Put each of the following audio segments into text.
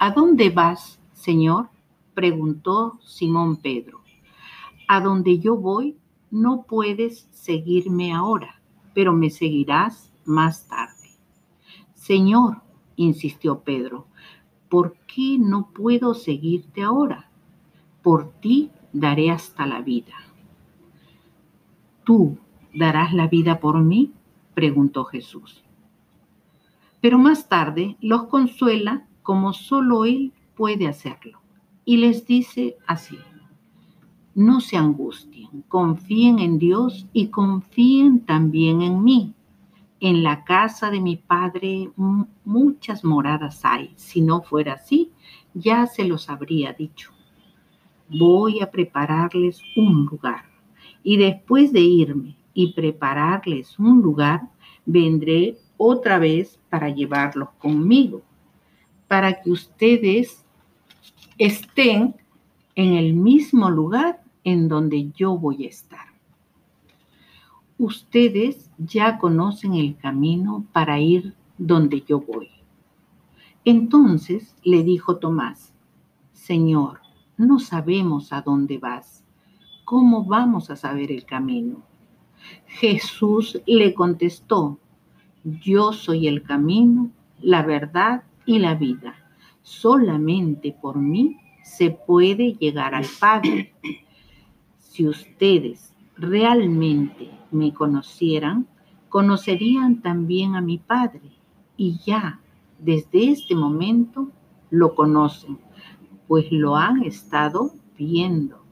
¿A dónde vas, Señor? preguntó Simón Pedro. A donde yo voy, no puedes seguirme ahora, pero me seguirás más tarde. Señor, insistió Pedro, ¿por qué no puedo seguirte ahora? Por ti daré hasta la vida. ¿Tú darás la vida por mí? preguntó Jesús. Pero más tarde los consuela como solo Él puede hacerlo y les dice así, no se angustien, confíen en Dios y confíen también en mí. En la casa de mi Padre muchas moradas hay. Si no fuera así, ya se los habría dicho. Voy a prepararles un lugar. Y después de irme y prepararles un lugar, vendré otra vez para llevarlos conmigo, para que ustedes estén en el mismo lugar en donde yo voy a estar. Ustedes ya conocen el camino para ir donde yo voy. Entonces le dijo Tomás, Señor, no sabemos a dónde vas. ¿Cómo vamos a saber el camino? Jesús le contestó, yo soy el camino, la verdad y la vida. Solamente por mí se puede llegar al Padre. Si ustedes realmente me conocieran, conocerían también a mi Padre. Y ya, desde este momento, lo conocen, pues lo han estado viendo.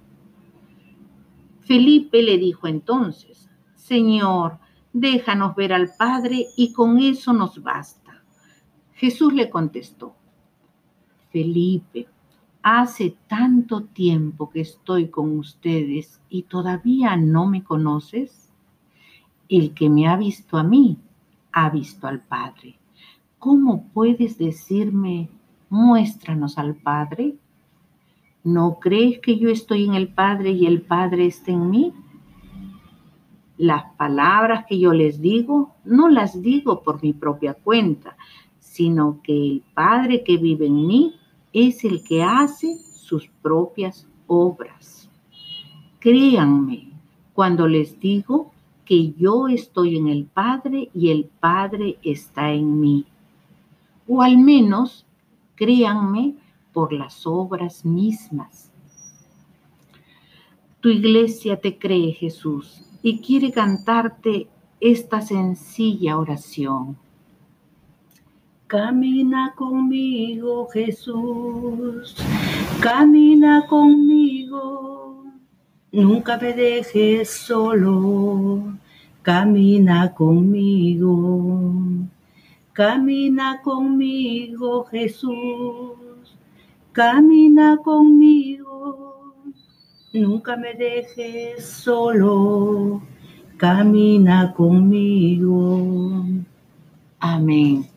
Felipe le dijo entonces, Señor, déjanos ver al Padre y con eso nos basta. Jesús le contestó, Felipe, hace tanto tiempo que estoy con ustedes y todavía no me conoces. El que me ha visto a mí, ha visto al Padre. ¿Cómo puedes decirme, muéstranos al Padre? ¿No crees que yo estoy en el Padre y el Padre está en mí? Las palabras que yo les digo, no las digo por mi propia cuenta, sino que el Padre que vive en mí es el que hace sus propias obras. Créanme cuando les digo que yo estoy en el Padre y el Padre está en mí. O al menos créanme por las obras mismas. Tu iglesia te cree, Jesús, y quiere cantarte esta sencilla oración. Camina conmigo, Jesús, camina conmigo, nunca me dejes solo, camina conmigo, camina conmigo, Jesús, camina conmigo, nunca me dejes solo, camina conmigo. Amén.